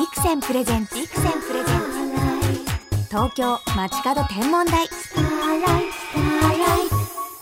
Vixen presents Vixen presents。東京街角天文台。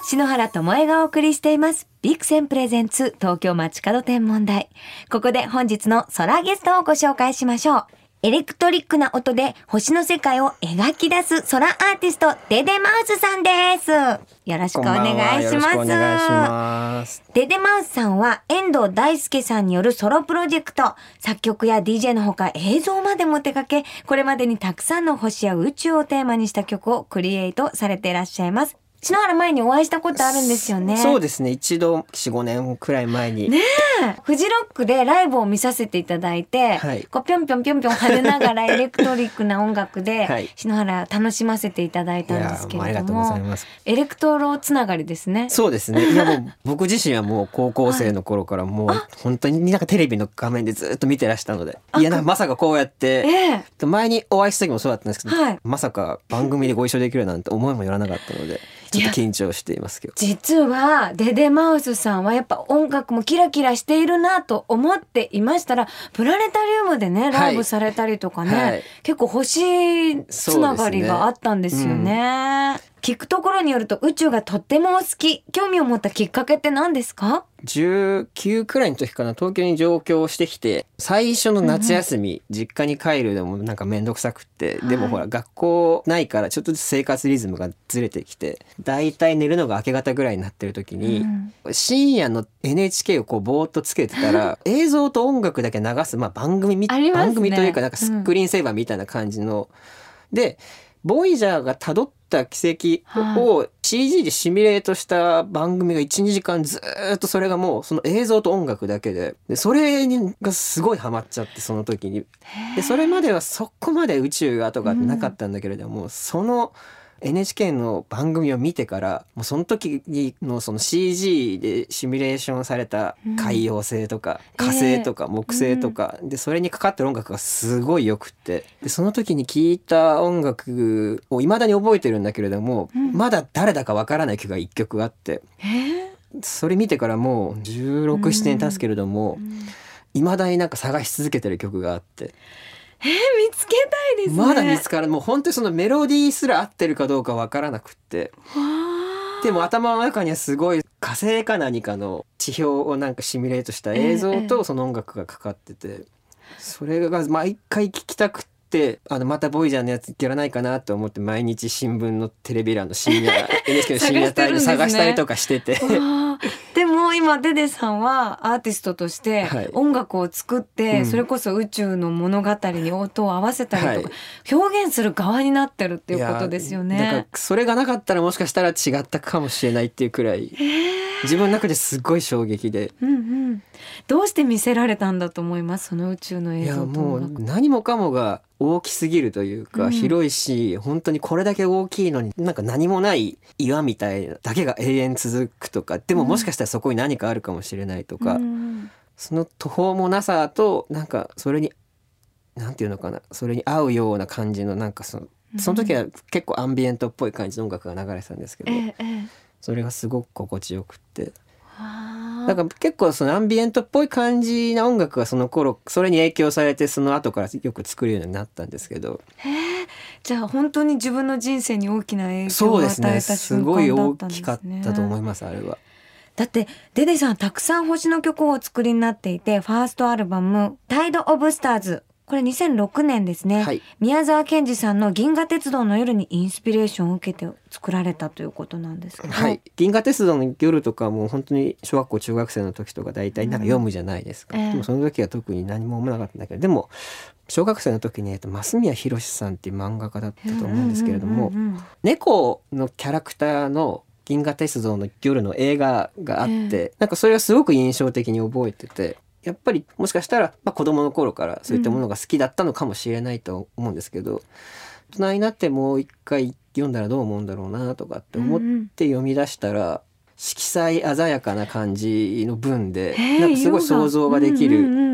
篠原智恵がお送りしています。 Vixen presents 東京街角天文台。ここで本日の空ゲストをご紹介しましょう。エレクトリックな音で星の世界を描き出す空アーティスト、 DE DE MOUSE さんです。よろしくお願いします。こんばんはよろしくお願いします。 DE DE MOUSE さんは遠藤大輔さんによるソロプロジェクト、作曲や DJ のほか映像までも手掛け、これまでにたくさんの星や宇宙をテーマにした曲をクリエイトされていらっしゃいます。篠原前にお会いしたことあるんですよね。そうですね。一度4、5年くらい前に。ねえフジロックでライブを見させていただいて、はいこうぴょんぴょんぴょんぴょん跳ねながらエレクトリックな音楽で、はい篠原楽しませていただいいたんですけもうありがとうれどもございます。エレクトロつながりですね。そうですね。いやもう僕自身はもう高校生の頃からもう本当になんかテレビの画面でずっと見てらしたので、いやなまさかこうやって。ええ前にお会いした時もそうだったんですけど、はいまさか番組でご一緒できるなんて思いもよらなかったのでちょっと緊張していますけど実はデデマウスさんはやっぱ音楽もキラキラしているなと思っていましたらプラネタリウムでねライブされたりとかね、はい。結構星つながりがあったんですよね。聞くところによると宇宙がとってもお好き。興味を持ったきっかけって何ですか？19くらいの時かな東京に上京してきて最初の夏休み、実家に帰るのもなんか面倒くさくって、でもほら学校ないからちょっとずつ生活リズムがずれてきてだいたい寝るのが明け方ぐらいになってる時に、深夜の NHK をこうぼーっとつけてたら 映像と音楽だけ流す、まあ、番組ね。番組というかなんかスクリーンセーバーみたいな感じの、でボイジャーが辿った軌跡を CG でシミュレートした番組が12時間ずーっとそれがもうその映像と音楽だけででそれにがすごいハマっちゃってその時に。でそれまではそこまで宇宙がとかなかったんだけれども、その NHK の番組を見てからもうその時のその CG でシミュレーションされた海洋星とか火星とか木星とか、でそれにかかってる音楽がすごいよくってでその時に聴いた音楽を未だに覚えてるんだけれども、まだ誰だかわからない曲が一曲あってそれ見てからもう1617年経つけれども未だになんか探し続けてる曲があって。見つけたいですね。まだ見つからん。もう本当にそのメロディーすら合ってるかどうかわからなくって。でも頭の中にはすごい火星か何かの地表をなんかシミュレートした映像ええとその音楽がかかってて。それが毎回聞きたくってあのまたボイジャーのやつやらないかなと思って毎日新聞のテレビ欄の深夜 NHK の深夜帯で探したりとかしてて。でも今デデさんはアーティストとしてはい。音楽を作って、うん。それこそ宇宙の物語に音を合わせたりとか、はい。表現する側になってるっていうことですよいやだか。それがなかったらもしかしたら違ったかもしれないっていうくらい自分の中ですごい衝撃で。うんうん、どうして見せられたんだと思います？その宇宙の映いや像ともう何もかもが大きすぎるというか、うん。広いし本当にこれだけ大きいのになんか何もない岩みたいなだけが永遠続くとかでももしかしたらそこに何かあるかもしれないとか、うん。その途方もなさとなんかそれになんていうのかなそれに合うような感じのなんかそのその時は結構アンビエントっぽい感じの音楽が流れてたんですけど、ええええ。それがすごく心地よくって。あだから結構そのアンビエントっぽい感じな音楽がその頃それに影響されてその後からよく作るようになったんですけどーへえじゃあ本当に自分の人生に大きな影響を与えたねす瞬ごい大間だったんですきかっね。たと思いますあれは。だってデデさんたくさん星の曲をお作りになっていてファーストアルバム「タイド・オブ・スターズ」これ2006年ですね、はい。宮沢賢治さんの「銀河鉄道の夜」にインスピレーションを受けて作られたということなんですけど、はい、銀河鉄道の夜とかもう本当に小学校中学生の時とか大体なんか読むじゃないですか、うんええ。でもその時は特に何も思わなかったんだけどでも小学生の時に、えっと、増宮宏さんっていう漫画家だったと思うんですけれども、猫のキャラクターの銀河鉄道の夜の映画があって、なんかそれはすごく印象的に覚えててやっぱりもしかしたら、まあ、子供の頃からそういったものが好きだったのかもしれないと思うんですけど、大人になってもう一回読んだらどう思うんだろうなとかって思って読み出したら、色彩鮮やかな感じの文で、なんかすごい想像ができる。うんうんうんうん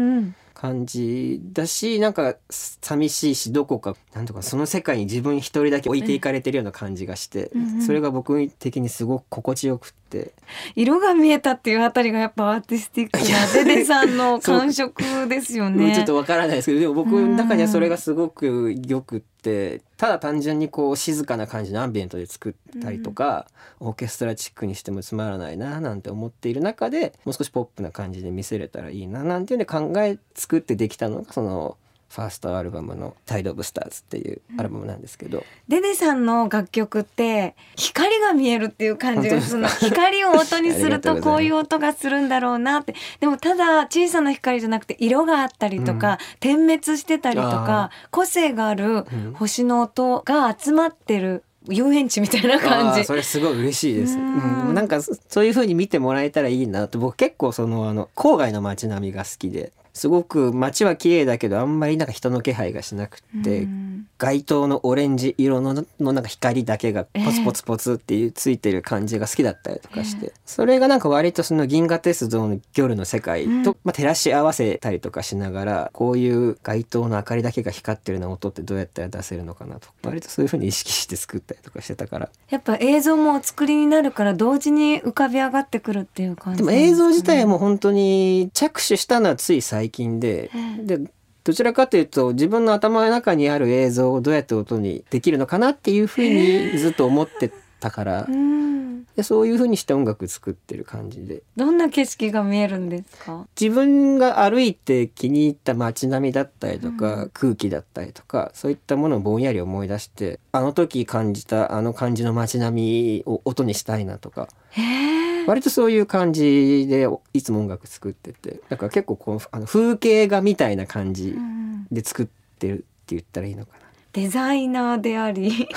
感じだしなんか寂しいしどこかなんとかその世界に自分一人だけ置いていかれてるような感じがして、うんうんそれが僕的にすごく心地よくって。て色が見えたっていうあたりがやっぱアーティスティックなデデさんの 感触ですよね。ちょっとわからないですけどでも僕の中にはそれがすごくよくってただ単純にこう静かな感じのアンビエントで作ったりとか、オーケストラチックにしてもつまらないななんて思っている中でもう少しポップな感じで見せれたらいいななんていうので考え作ってできたのがそのファーストアルバムの「タイド・オブ・スターズ」っていうアルバムなんですけど、デデさんの楽曲って光が見えるっていう感じがするの。光を音にするとこういう音がするんだろうなって。でもただ小さな光じゃなくて色があったりとか、点滅してたりとか個性があるうん。星の音が集まってる遊園地みたいな感じ。それすごい嬉しいです。ううんん、なんかそそういう風に見てもらえたらいいなと。僕結構そのあの郊外の街並みが好きですごく街は綺麗だけどあんまりなんか人の気配がしなくって、うん。街灯のオレンジ色ののなんか光だけがポツポツポツっていうついてる感じが好きだったりとかして、それがなんか割とその銀河鉄道の夜の世界と、うん。まあ、照らし合わせたりとかしながらこういう街灯の明かりだけが光ってるような音ってどうやったら出せるのかなと割とそういう風に意識して作ったりとかしてたから。やっぱ映像もお作りになるから同時に浮かび上がってくるっていう感じでも映像自体はもう本当に着手したのはつい最近で、でどちらかというと自分の頭の中にある映像をどうやって音にできるのかなっていうふうにずっと思ってたからうん。でそういうふうにして音楽作ってる感じで。どんな景色が見えるんですか？自分が歩いて気に入った街並みだったりとか、空気だったりとかそういったものをぼんやり思い出してあの時感じたあの感じの街並みを音にしたいなとか。へえ割とそういう感じでいつも音楽作っててだから結構こうあの風景画みたいな感じうんで作ってるって言ったらいいのかな。デザイナーであり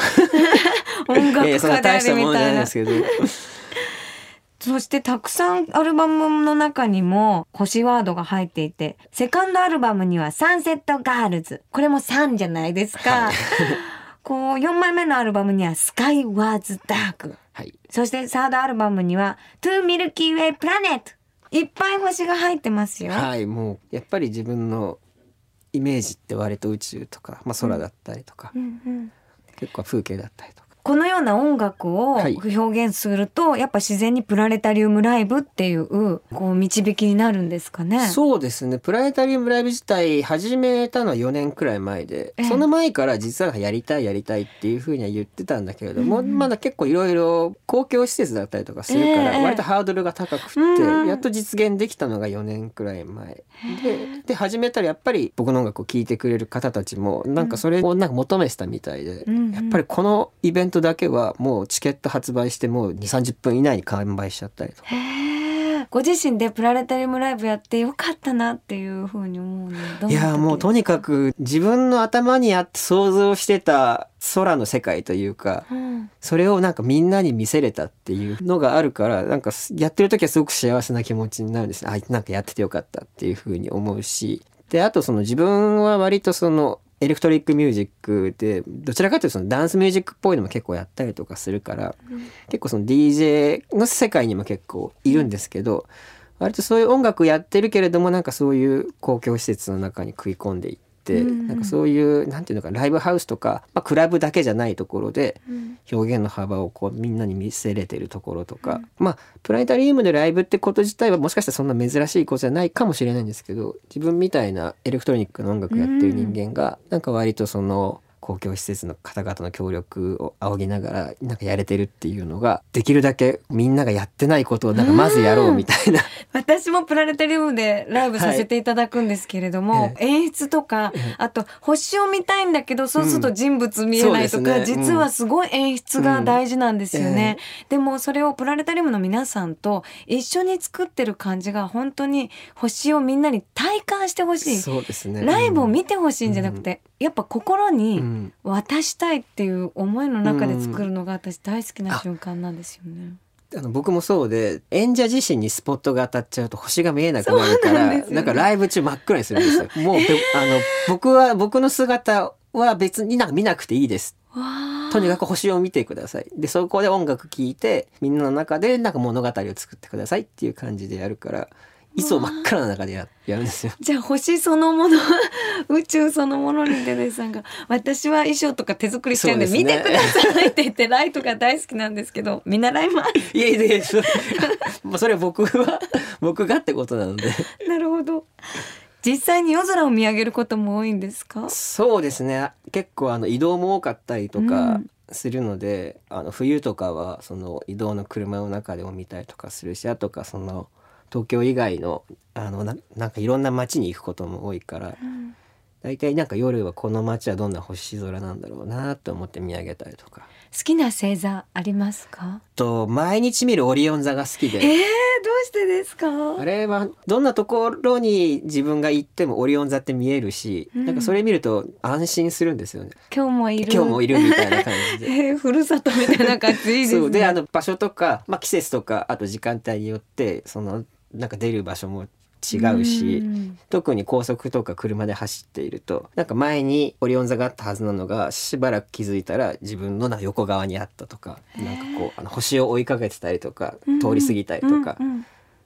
音楽家でありみたなな。いいですけど。そしてたくさんアルバムの中にも星ワードが入っていてセカンドアルバムにはサンセットガールズ。これもサンじゃないですか、こう4枚目のアルバムにはスカイワーズダークはい。そしてサードアルバムにはトゥーミルキーウェイプラネットいっぱい星が入ってますよ、はいもうやっぱり自分のイメージって割と宇宙とか、まあ、空だったりとか、うんうん。結構風景だったりとか。このような音楽をはい。表現すると、やっぱ自然にプラネタリウムライブっていうこう導きになるんですかね。そうですね。プラネタリウムライブ自体始めたのは4年くらい前で、ええ。その前から実はやりたいやりたいっていうふうには言ってたんだけれども、うんうんまだ結構いろいろ公共施設だったりとかするから、ええ。割とハードルが高くって、やっと実現できたのが4年くらい前。でで始めたらやっぱり僕の音楽を聴いてくれる方たちもなんかそれをなんか求めてたみたいで、やっぱりこのイベントだけはもうチケット発売してもう2 3 0分以内に完売しちゃったりとか。ご自身でプラネタリウムライブやってよかったなっていうふうに思うのいやもうとにかく自分の頭にあって想像してた空の世界というかうん。それをなんかみんなに見せれたっていうのがあるからなんかやってる時はすごく幸せな気持ちになるんですね。あなんかやっててよかったっていうふうに思うし。であとその自分は割とそのエレクトリックミュージックでどちらかというとそのダンスミュージックっぽいのも結構やったりとかするから結構その DJ の世界にも結構いるんですけど、割とそういう音楽やってるけれどもなんかそういう公共施設の中に食い込んでいって、うんうんなんかそういうなんていうのかライブハウスとか、まあ、クラブだけじゃないところでうん。表現の幅をこうみんなに見せれてるところとか、まあプラネタリウムでライブってこと自体はもしかしたらそんな珍しいことじゃないかもしれないんですけど自分みたいなエレクトロニックの音楽やってる人間が、なんか割とその公共施設の方々の協力を仰ぎながらなんかやれてるっていうのができるだけみんながやってないことをなんかまずやろうみたいな。私もプラネタリウムでライブさせていただくんですけれども、え演出とか、あと星を見たいんだけどそうすると人物見えないとか、うんね。実はすごい演出が大事なんですよね、でもそれをプラネタリウムの皆さんと一緒に作ってる感じが本当に星をみんなに体感してほしい。そうですね。ライブを見てほしいんじゃなくて、やっぱ心うにん渡したいっていう思いの中で作るのが私大好きな瞬間なんですよね。あの僕もそうで演者自身にスポットが当たっちゃうと星が見えなくなるからねなんかライブ中真っ暗にするんですよ。もう、べあの僕は僕の姿は別になんか見なくていいです。とにかく星を見てください。でそこで音楽聴いてみんなの中でなんか物語を作ってくださいっていう感じでやるからいつも真っ暗な中でややるんですよ。じゃあ星そのもの 宇宙そのものにデデさんが私は衣装とか手作りしちゃうんで見てくださいって言ってライトが大好きなんですけど見習います。いやいやいやそ それは僕は僕がってことなので。なるほど。実際に夜空を見上げることも多いんですか？そうですね。結構あの移動も多かったりとうかん。するので、あの冬とかはその移動の車の中でも見たりとかするしあとかその東京以外のあのななんかいろんな街に行くことも多いから大体なんか夜はこの街はどんな星空なんだろうなと思って見上げたりとか。好きな星座ありますか？と毎日見るオリオン座が好きで。えー、どうしてですか？あれはどんなところに自分が行ってもオリオン座って見えるし、うんなんかそれ見ると安心するんですよね。今日もいる今日もいるみたいな感じで。えー、ふるさとみたいな感じですねであの場所とか、まあ、季節とかあと時間帯によってそのなんか出る場所も違うしん。特に高速とか車で走っているとなんか前にオリオン座があったはずなのがしばらく気づいたら自分の横側にあったとかなんかこうあの星を追いかけてたりとか通り過ぎたりとか、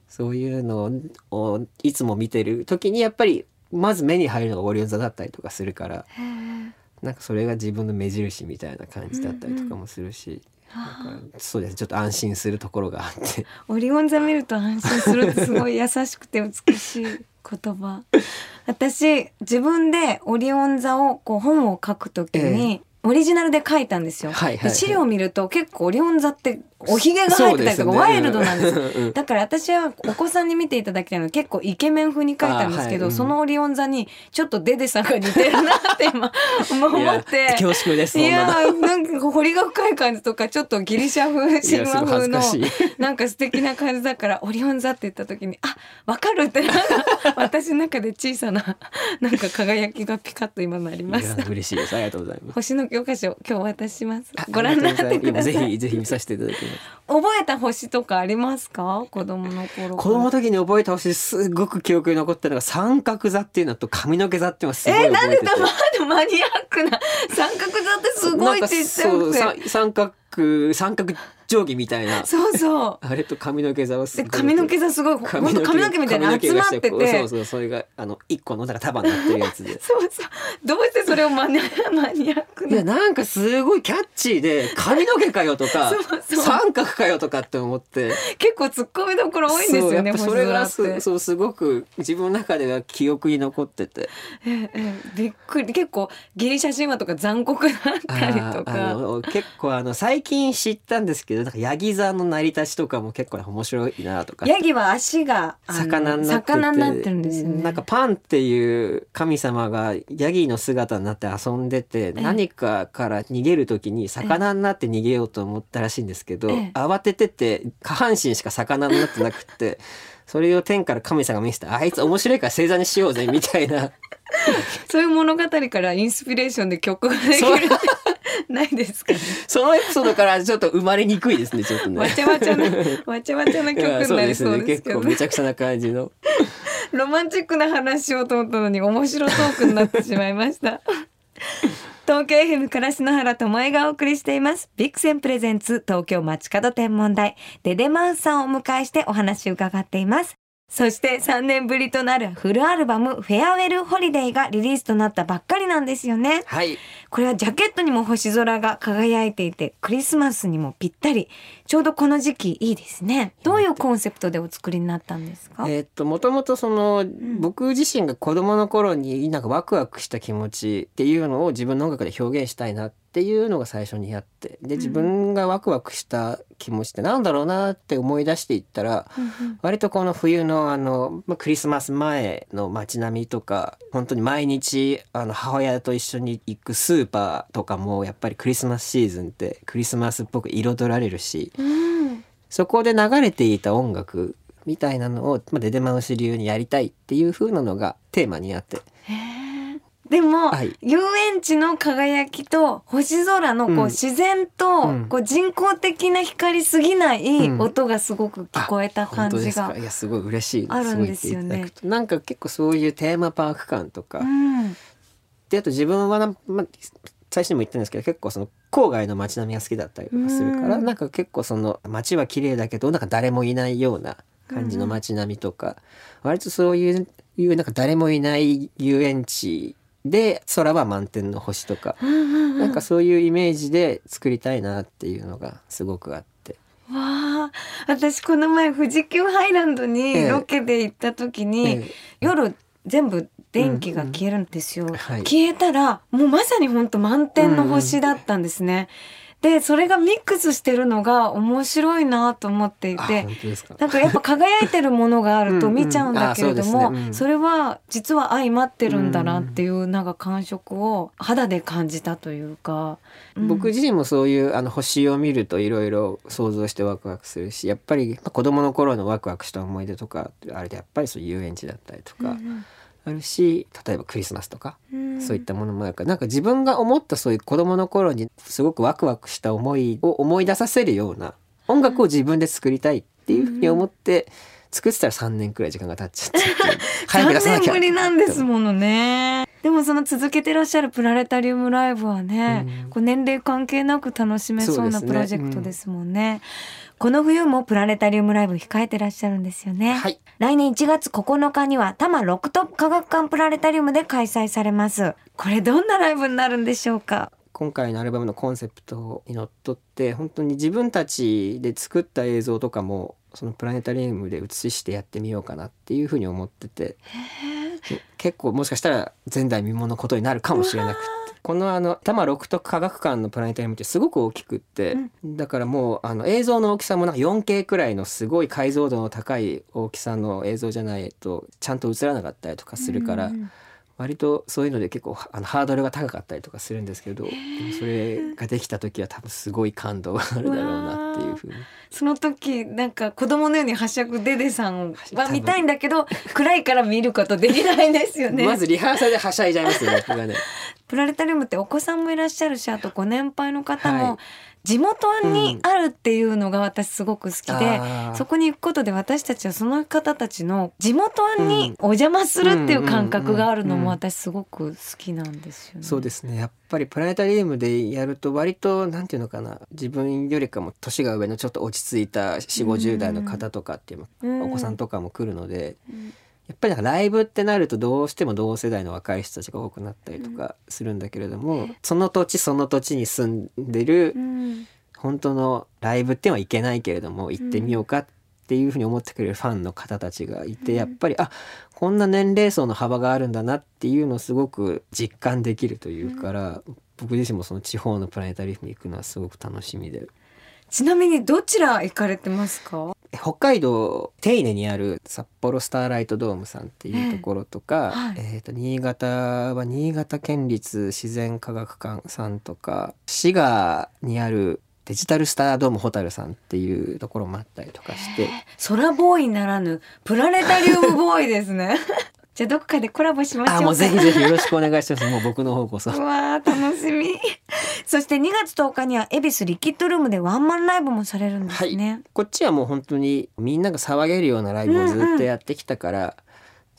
そういうのをいつも見てる時にやっぱりまず目に入るのがオリオン座だったりとかするからなんかそれが自分の目印みたいな感じだったりとかもするし、そうです。ちょっと安心するところがあって。オリオン座見ると安心するってすごい優しくて美しい言葉。私自分でオリオン座をこう本を書くときに、オリジナルで書いたんですよ、はいはいはい。で資料を見ると結構オリオン座っておひげが生えてたりとか、ワイルドなんですだから私はお子さんに見ていただきたいのは結構イケメン風に書いたんですけど、あはい。うんそのオリオン座にちょっとデデさんが似てるなって今思って。いや恐縮ですそいやんなんか彫りが深い感じとかちょっとギリシャ風神話風の。なんか素敵な感じだからオリオン座って言った時にあわかるってなんか私の中で小さななんか輝きがピカッと今なりました嬉しいです。ありがとうございます。星の教科書今日お渡ししますあご覧になってください。ぜひぜひ見させていただきます覚えた星とかありますか？子供の頃子供の時に覚えた星すごく記憶に残ったのが三角座っていうのと髪の毛座っていうのはすごいえー、なんでだまだマニアックな。三角座ってすごいちっちゃくて。さ三角三角定規みたいな。そうそう。あれと髪の毛座はす。ごいで髪の毛座すごい本当髪の毛みたいな集まってて。そうそうそれがあの一個のなんか束になってるやつで。そうそう。どうしてそれをマニアマニアックいやななんかすごいキャッチーで髪の毛かよとか 三角かよとかって思って。結構突っ込みどころ多いんですよねそうやっぱそれがすそうすごく自分の中では記憶に残ってて。ええええ。びっくり。結構ギリシャ神話とか残酷だったりとあーあかの結構あの最近知ったんですけどなんかヤギ座の成り立ちとかも結構ね面白いなとか。ヤギは足が魚になってて。魚になってるんですよね。なんかパンっていう神様がヤギの姿になって遊んでて、え何かから逃げる時に魚になって逃げようと思ったらしいんですけど、ええ。慌ててて下半身しか魚になってなくって それを天から神様が見せてあいつ面白いから星座にしようぜみたいな。そういう物語からインスピレーションで曲ができるないですかねそのエピソードからちょっと生まれにくいですねちょっとね。わちゃわちゃなわちゃわちゃな曲になりそうです結構けどねめちゃくちゃな感じの。ロマンチックな話しようと思ったのに面白トークになってしまいました。東京 FM から篠原智恵がお送りしています。ビクセンプレゼンツ東京街角天文台。デデマウスさんをお迎えしてお話を伺っています。そして3年ぶりとなるフルアルバムフェアウェルホリデーがリリースとなったばっかりなんですよね。はい。これはジャケットにも星空が輝いていてクリスマスにもぴったり。ちょうどこの時期いいですね。どういうコンセプトでお作りになったんですか、えーっともともとその、僕自身が子供の頃になんかワクワクした気持ちっていうのを自分の音楽で表現したいなっていうのが最初にあってで自分がワクワクした気持ちってなんだろうなって思い出していったら、割とこの冬のあのまあクリスマス前の街並みとか本当に毎日あの母親と一緒に行くスーパーとかもやっぱりクリスマスシーズンってクリスマスっぽく彩られるし。うん。そこで流れていた音楽みたいなのを、まあ、デデマウス流にやりたいっていう風なのがテーマにあってでも、はい。遊園地の輝きと星空のこう、うん。自然と、うん。こう人工的な光すぎないうん。音がすごく聞こえた感じが。か？いやすごい嬉しい。あるんですよね。なんか結構そういうテーマパーク感とか、うん。であと自分はな、まあ、最初にも言ったんですけど結構その郊外の街並みが好きだったりとかするから、うん。なんか結構その街は綺麗だけどなんか誰もいないような感じの街並みとか、割とそういういうなんか誰もいない遊園地で空は満天の星とか、なんかそういうイメージで作りたいなっていうのがすごくあって。わあ私この前富士急ハイランドえにえロケで行った時に、ええ。夜全部電気が消えるんですよ、はい。消えたらもうまさに本当満天の星だったんですね、でそれがミックスしてるのが面白いなと思っていあて。なんかやっぱ輝いてるものがあると見ちゃうんだけれどうんうんもあそうですね。うん。それは実は相まってるんだなっていうなんか感触を肌で感じたというか、うん。僕自身もそういうあの星を見るといろいろ想像してワクワクするしやっぱりまあ子供の頃のワクワクした思い出とかあれでやっぱりそういう遊園地だったりとかあるし例えばクリスマスとかうん。そういったものもあるからなんか自分が思ったそういう子供の頃にすごくワクワクした思いを思い出させるような音楽を自分で作りたいっていうふうに思って作ってたら3年くらい時間が経っちゃって 早く出さな3きゃ年ぶりなんですものね。でもその続けてらっしゃるプラネタリウムライブはね、うん。こう年齢関係なく楽しめそうなプロジェクトですもんね。この冬もプラネタリウムライブ控えてらっしゃるんですよね。はい。来年1月9日には多摩六都科学館プラネタリウムで開催されます。これどんなライブになるんでしょうか？今回のアルバムのコンセプトにのっとって本当に自分たちで作った映像とかもそのプラネタリウムで映してやってみようかなっていうふうに思ってて。結構もしかしたら前代未聞のことになるかもしれなくてこのあの多摩六都科学館のプラネタリウムってすごく大きくって、だからもうあの映像の大きさもなんか 4K くらいのすごい解像度の高い大きさの映像じゃないとちゃんと映らなかったりとかするから。うん割とそういうので結構あのハードルが高かったりとかするんですけどでもそれができた時は多分すごい感動があるだろうなっていうふうに。その時なんか子供のようにはしゃぐデデさんは見たいんだけど暗いから見ることできないんですよね。まずリハーサルではしゃいじゃいますよ 僕がね。プラネタリウムってお子さんもいらっしゃるしあとご年配の方もはい。地元にあるっていうのが私すごく好きで、あー。そこに行くことで私たちはその方たちの地元にお邪魔するっていう感覚があるのも私すごく好きなんですよね。そうですね。やっぱりプラネタリウムでやると割となんていうのかな自分よりかも年が上のちょっと落ち着いた4 5 0代の方とかっていううん。お子さんとかも来るので、やっぱりなんかライブってなるとどうしても同世代の若い人たちが多くなったりとかするんだけれども、その土地その土地に住んでるうん。本当のライブってはいけないけれども行ってみようかっていうふうに思ってくれるファンの方たちがいて、やっぱりあこんな年齢層の幅があるんだなっていうのをすごく実感できるというから、僕自身もその地方のプラネタリウムに行くのはすごく楽しみで。ちなみにどちら行かれてますか？北海道手稲にある札幌スターライトドームさんっていうところとか、ええはい。えーと新潟は新潟県立自然科学館さんとか滋賀にあるデジタルスタードームホタルさんっていうところもあったりとかして空ボーイならぬプラネタリウムボーイですね。じゃあどっかでコラボしましょうか。あもうぜひぜひよろしくお願いしますもう僕の方こそうわー楽しみ。そして2月10日には恵比寿リキッドルームでワンマンライブもされるんですね。こっちはもう本当にみんなが騒げるようなライブをずっとやってきたから、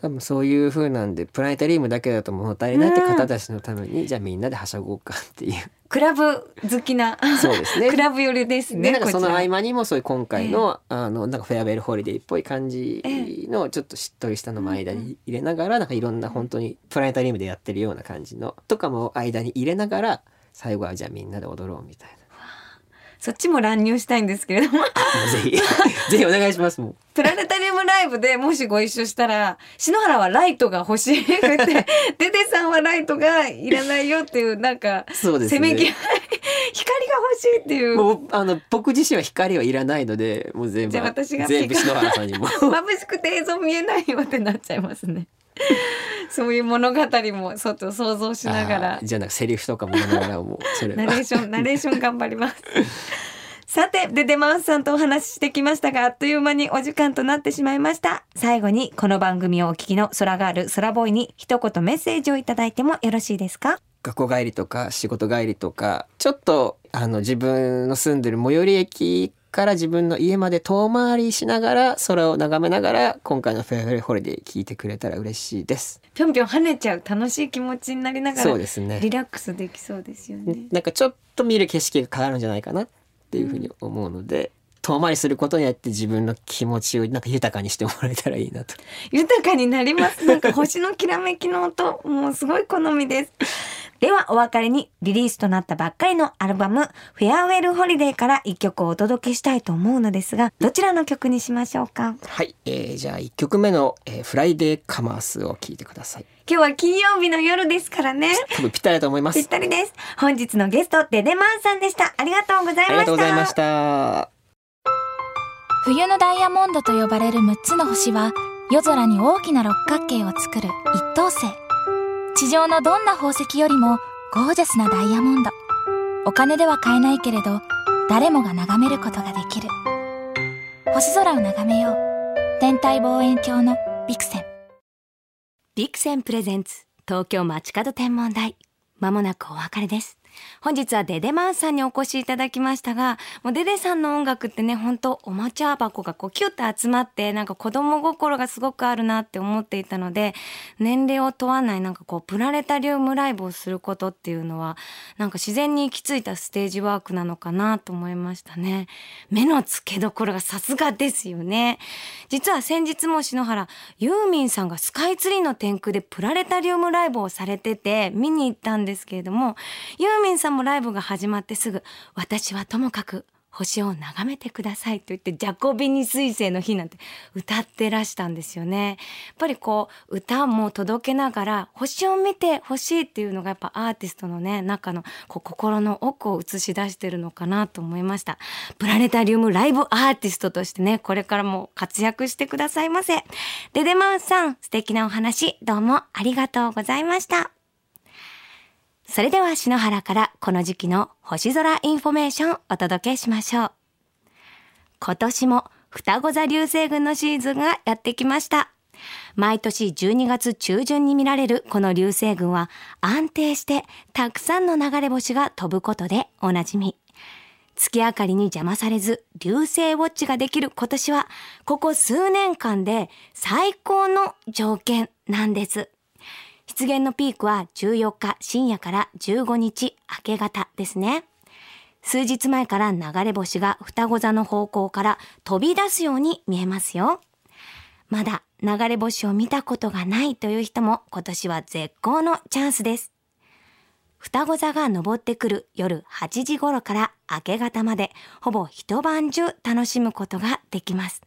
多分そういう風なんでプラネタリウムだけだと物足りないって方たちのために、じゃあみんなではしゃごうかっていう。クラブ好きな。そうですね。クラブ寄りですね。でなんかその合間にもそういう今回の,、あのなんか farewell holiday っぽい感じのちょっとしっとりしたのも間に入れながらなんかいろんな本当にプラネタリウムでやってるような感じのとかも間に入れながら最後はじゃあみんなで踊ろうみたいそっちも乱入したいんですけれども。な ぜひ。ぜひお願いしますもう。プラネタリウムライブでもしご一緒したら篠原はライトが欲しい。ってデデさんはライトがいらないよっていうなんかそうですね。せめぎ合い。光が欲しいっていう。もうあの僕自身は光はいらないのでもう全部。じゃあ私が全部篠原さんにも。眩しくて映像見えないよってなっちゃいますね。そういう物語もちょっと想像しながらじゃあなんかセリフとかもながらもうそれはナレーションナレーション頑張ります。さて、デデマウスさんとお話ししてきましたが、あっという間にお時間となってしまいました。最後に、この番組をお聞きの空ガール、空ボーイに一言メッセージをいただいてもよろしいですか？学校帰りとか仕事帰りとかちょっとあの自分の住んでる最寄り駅から自分の家まで遠回りしながら空を眺めながら今回のフェアウェイホリデー聞いてくれたら嬉しいです。ぴょんぴょん跳ねちゃう楽しい気持ちになりながらそうですねリラックスできそうですよね。なんかちょっと見る景色が変わるんじゃないかなっていうふうに思うので、遠回りすることによって自分の気持ちをなんか豊かにしてもらえたらいいなと。豊かになります。なんか星のきらめきの音、もうすごい好みです。ではお別れにリリースとなったばっかりのアルバムフェアウェルホリデーから一曲をお届けしたいと思うのですが、どちらの曲にしましょうか？はい、えー、じゃあ1曲目の、えーフライデーカマースを聴いてください。今日は金曜日の夜ですからね。多分ぴったりだと思いまぴっす。たりです。本日のゲスト、デデマンさんでした。ありがとうございました。ありがとうございました。冬のダイヤモンドと呼ばれる6つの星は夜空に大きな六角形を作る一等星地上のどんな宝石よりもゴージャスなダイヤモンド。お金では買えないけれど誰もが眺めることができる。星空を眺めよう。天体望遠鏡のビクセン。ビクセンプレゼンツ東京街角天文台。まもなくお別れです。本日はデデマンさんにお越しいただきましたがもうデデさんの音楽ってね本当おもちゃ箱がこうキュッと集まってなんか子供心がすごくあるなって思っていたので年齢を問わないなんかこうプラネタリウムライブをすることっていうのはなんか自然に行き着いたステージワークなのかなと思いましたね。目の付けどころがさすがですよね。実は先日も篠原ユーミンさんがスカイツリーの天空でプラネタリウムライブをされてて見に行ったんですけれどもユーミンさんもライブが始まってすぐ「私はともかく星を眺めてください」と言って「ジャコビニ彗星の日」なんて歌ってらしたんですよね。やっぱりこう歌も届けながら星を見てほしいっていうのがやっぱアーティストのね中のこう心の奥を映し出してるのかなと思いました。プラネタリウムライブアーティストとしてねこれからも活躍してくださいませ。 DE DE MOUSE さん素敵なお話どうもありがとうございました。それでは篠原からこの時期の星空インフォメーションお届けしましょう。今年も双子座流星群のシーズンがやってきました。毎年12月中旬に見られるこの流星群は安定してたくさんの流れ星が飛ぶことでおなじみ。月明かりに邪魔されず流星ウォッチができる今年はここ数年間で最高の条件なんです。出現のピークは14日深夜から15日明け方ですね。数日前から流れ星が双子座の方向から飛び出すように見えますよ。まだ流れ星を見たことがないという人も今年は絶好のチャンスです。双子座が登ってくる夜8時頃から明け方までほぼ一晩中楽しむことができます。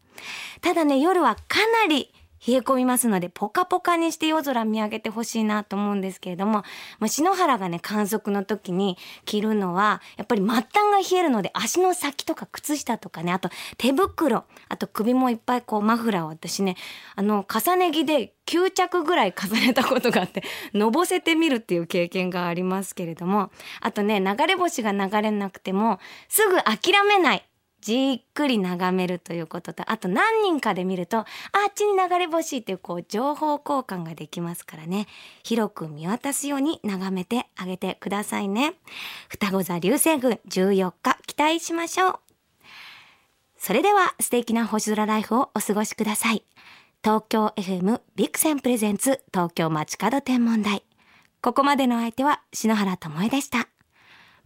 ただね、夜はかなり冷え込みますので、ポカポカにして夜空見上げてほしいなと思うんですけれども、まあ、篠原がね、観測の時に着るのは、やっぱり末端が冷えるので、足の先とか靴下とかね、あと手袋、あと首もいっぱいこうマフラーを私ね、あの、重ね着で9着ぐらい重ねたことがあって、のぼせてみるっていう経験がありますけれども、あとね、流れ星が流れなくても、すぐ諦めない。じっくり眺めるということと、あと何人かで見ると、あっちに流れ星っていうこう情報交換ができますからね、広く見渡すように眺めてあげてくださいね。双子座流星群14日期待しましょう。それでは素敵な星空ライフをお過ごしください。東京 FM ビクセンプレゼンツ東京街角天文台。ここまでの相手は篠原智恵でした。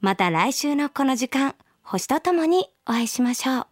また来週のこの時間、星とともにお会いしましょう。